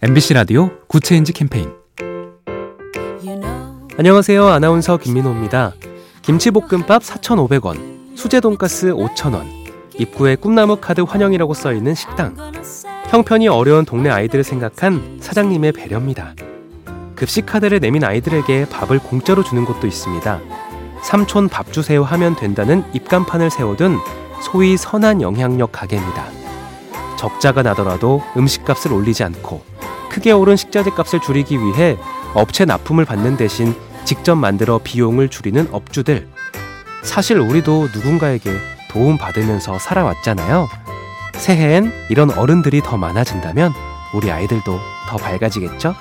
MBC 라디오 Good Change 캠페인 안녕하세요. 아나운서 김민호입니다. 김치볶음밥 4,500원, 수제 돈가스 5,000원, 입구에 꿈나무 카드 환영이라고 써 있는 식당. 형편이 어려운 동네 아이들을 생각한 사장님의 배려입니다. 급식 카드를 내민 아이들에게 밥을 공짜로 주는 곳도 있습니다. 삼촌 밥 주세요 하면 된다는 입간판을 세워둔 소위 선한 영향력 가게입니다. 적자가 나더라도 음식값을 올리지 않고 크게 오른 식자재 값을 줄이기 위해 업체 납품을 받는 대신 직접 만들어 비용을 줄이는 업주들. 사실 우리도 누군가에게 도움 받으면서 살아왔잖아요. 새해엔 이런 어른들이 더 많아진다면 우리 아이들도 더 밝아지겠죠?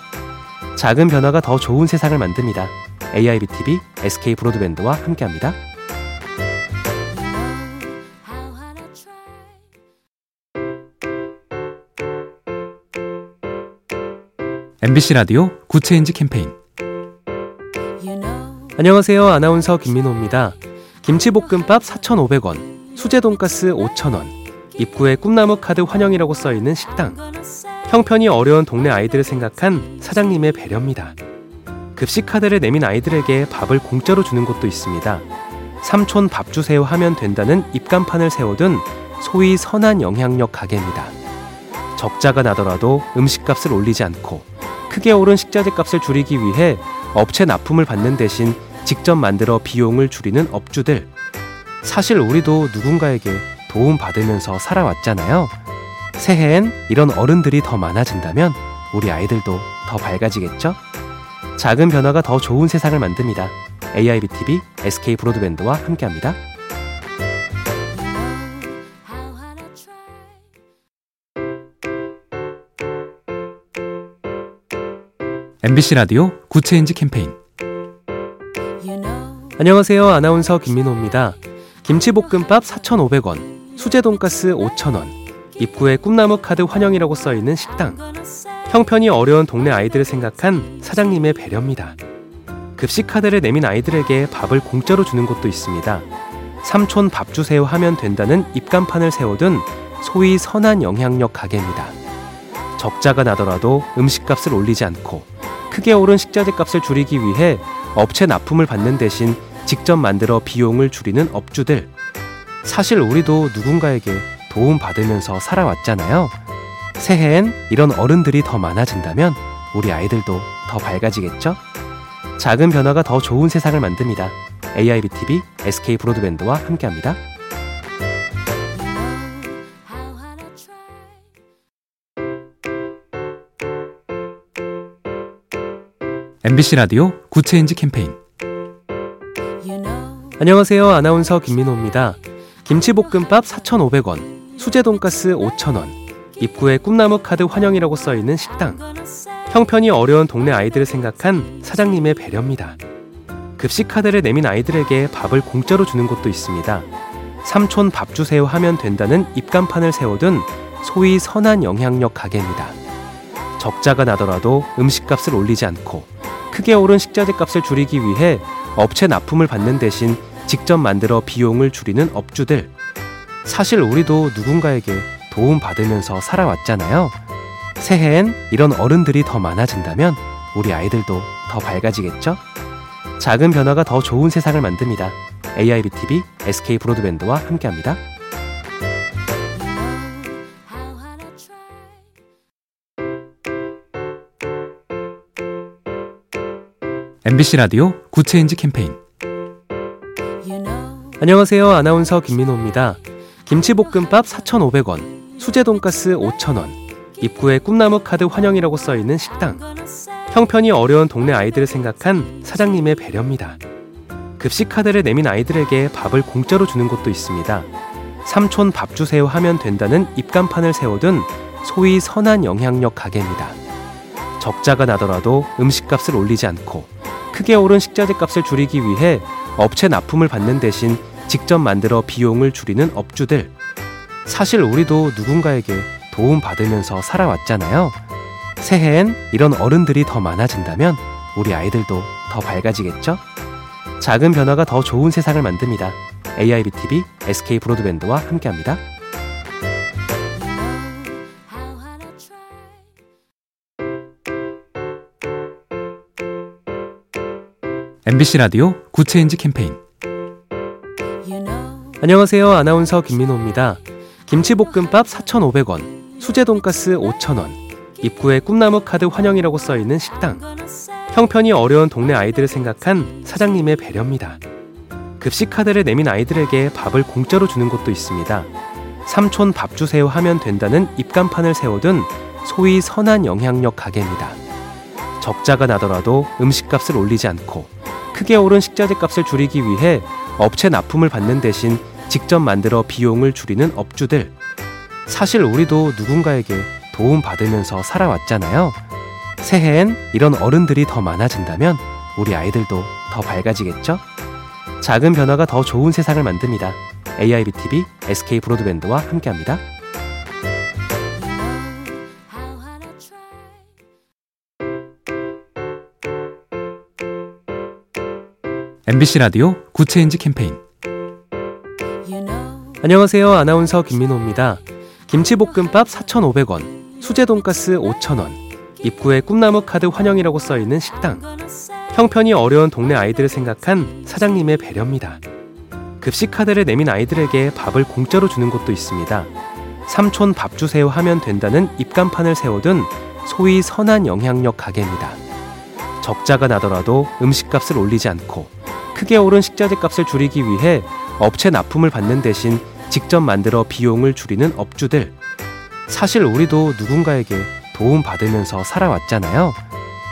작은 변화가 더 좋은 세상을 만듭니다. AIBTV SK 브로드밴드와 함께합니다. MBC 라디오 Good Change 캠페인 안녕하세요. 아나운서 김민호입니다. 김치볶음밥 4,500원, 수제 돈가스 5,000원, 입구에 꿈나무 카드 환영이라고 써 있는 식당. 형편이 어려운 동네 아이들을 생각한 사장님의 배려입니다. 급식 카드를 내민 아이들에게 밥을 공짜로 주는 곳도 있습니다. 삼촌 밥 주세요 하면 된다는 입간판을 세워둔 소위 선한 영향력 가게입니다. 적자가 나더라도 음식값을 올리지 않고 크게 오른 식자재 값을 줄이기 위해 업체 납품을 받는 대신 직접 만들어 비용을 줄이는 업주들. 사실 우리도 누군가에게 도움 받으면서 살아왔잖아요. 새해엔 이런 어른들이 더 많아진다면 우리 아이들도 더 밝아지겠죠? 작은 변화가 더 좋은 세상을 만듭니다. AIBTV SK 브로드밴드와 함께합니다. MBC 라디오 Good Change 캠페인 안녕하세요. 아나운서 김민호입니다. 김치볶음밥 4,500원, 수제 돈가스 5,000원, 입구에 꿈나무 카드 환영이라고 써 있는 식당. 형편이 어려운 동네 아이들을 생각한 사장님의 배려입니다. 급식 카드를 내민 아이들에게 밥을 공짜로 주는 곳도 있습니다. 삼촌 밥 주세요 하면 된다는 입간판을 세워둔 소위 선한 영향력 가게입니다. 적자가 나더라도 음식값을 올리지 않고 크게 오른 식자재 값을 줄이기 위해 업체 납품을 받는 대신 직접 만들어 비용을 줄이는 업주들. 사실 우리도 누군가에게 도움 받으면서 살아왔잖아요. 새해엔 이런 어른들이 더 많아진다면 우리 아이들도 더 밝아지겠죠? 작은 변화가 더 좋은 세상을 만듭니다. AIBTV SK 브로드밴드와 함께합니다. MBC 라디오 Good Change 캠페인 안녕하세요. 아나운서 김민호입니다. 김치볶음밥 4,500원, 수제 돈가스 5,000원, 입구에 꿈나무 카드 환영이라고 써 있는 식당. 형편이 어려운 동네 아이들을 생각한 사장님의 배려입니다. 급식 카드를 내민 아이들에게 밥을 공짜로 주는 곳도 있습니다. 삼촌 밥 주세요 하면 된다는 입간판을 세워둔 소위 선한 영향력 가게입니다. 적자가 나더라도 음식값을 올리지 않고 크게 오른 식자재 값을 줄이기 위해 업체 납품을 받는 대신 직접 만들어 비용을 줄이는 업주들. 사실 우리도 누군가에게 도움 받으면서 살아왔잖아요. 새해엔 이런 어른들이 더 많아진다면 우리 아이들도 더 밝아지겠죠? 작은 변화가 더 좋은 세상을 만듭니다. AIBTV SK 브로드밴드와 함께합니다. MBC 라디오 Good Change 캠페인 안녕하세요. 아나운서 김민호입니다. 김치볶음밥 4,500원, 수제 돈가스 5,000원, 입구에 꿈나무 카드 환영이라고 써 있는 식당. 형편이 어려운 동네 아이들을 생각한 사장님의 배려입니다. 급식 카드를 내민 아이들에게 밥을 공짜로 주는 곳도 있습니다. 삼촌 밥 주세요 하면 된다는 입간판을 세워둔 소위 선한 영향력 가게입니다. 적자가 나더라도 음식값을 올리지 않고 크게 오른 식자재 값을 줄이기 위해 업체 납품을 받는 대신 직접 만들어 비용을 줄이는 업주들. 사실 우리도 누군가에게 도움 받으면서 살아왔잖아요. 새해엔 이런 어른들이 더 많아진다면 우리 아이들도 더 밝아지겠죠? 작은 변화가 더 좋은 세상을 만듭니다. AIBTV SK 브로드밴드와 함께합니다. MBC 라디오 Good Change 캠페인 안녕하세요. 아나운서 김민호입니다. 김치볶음밥 4,500원, 수제 돈가스 5,000원, 입구에 꿈나무 카드 환영이라고 써 있는 식당. 형편이 어려운 동네 아이들을 생각한 사장님의 배려입니다. 급식 카드를 내민 아이들에게 밥을 공짜로 주는 곳도 있습니다. 삼촌 밥 주세요 하면 된다는 입간판을 세워둔 소위 선한 영향력 가게입니다. 적자가 나더라도 음식값을 올리지 않고 크게 오른 식자재 값을 줄이기 위해 업체 납품을 받는 대신 직접 만들어 비용을 줄이는 업주들. 사실 우리도 누군가에게 도움 받으면서 살아왔잖아요. 새해엔 이런 어른들이 더 많아진다면 우리 아이들도 더 밝아지겠죠? 작은 변화가 더 좋은 세상을 만듭니다. AIB TV SK 브로드밴드와 함께합니다. MBC 라디오 Good Change 캠페인 안녕하세요. 아나운서 김민호입니다. 김치볶음밥 4,500원, 수제 돈가스 5,000원, 입구에 꿈나무 카드 환영이라고 써 있는 식당. 형편이 어려운 동네 아이들을 생각한 사장님의 배려입니다. 급식 카드를 내민 아이들에게 밥을 공짜로 주는 곳도 있습니다. 삼촌 밥 주세요 하면 된다는 입간판을 세워둔 소위 선한 영향력 가게입니다. 적자가 나더라도 음식값을 올리지 않고 크게 오른 식자재 값을 줄이기 위해 업체 납품을 받는 대신 직접 만들어 비용을 줄이는 업주들. 사실 우리도 누군가에게 도움 받으면서 살아왔잖아요.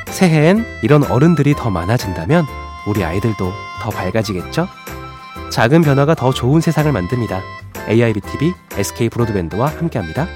새해엔 이런 어른들이 더 많아진다면 우리 아이들도 더 밝아지겠죠? 작은 변화가 더 좋은 세상을 만듭니다. AIB TV SK 브로드밴드와 함께합니다.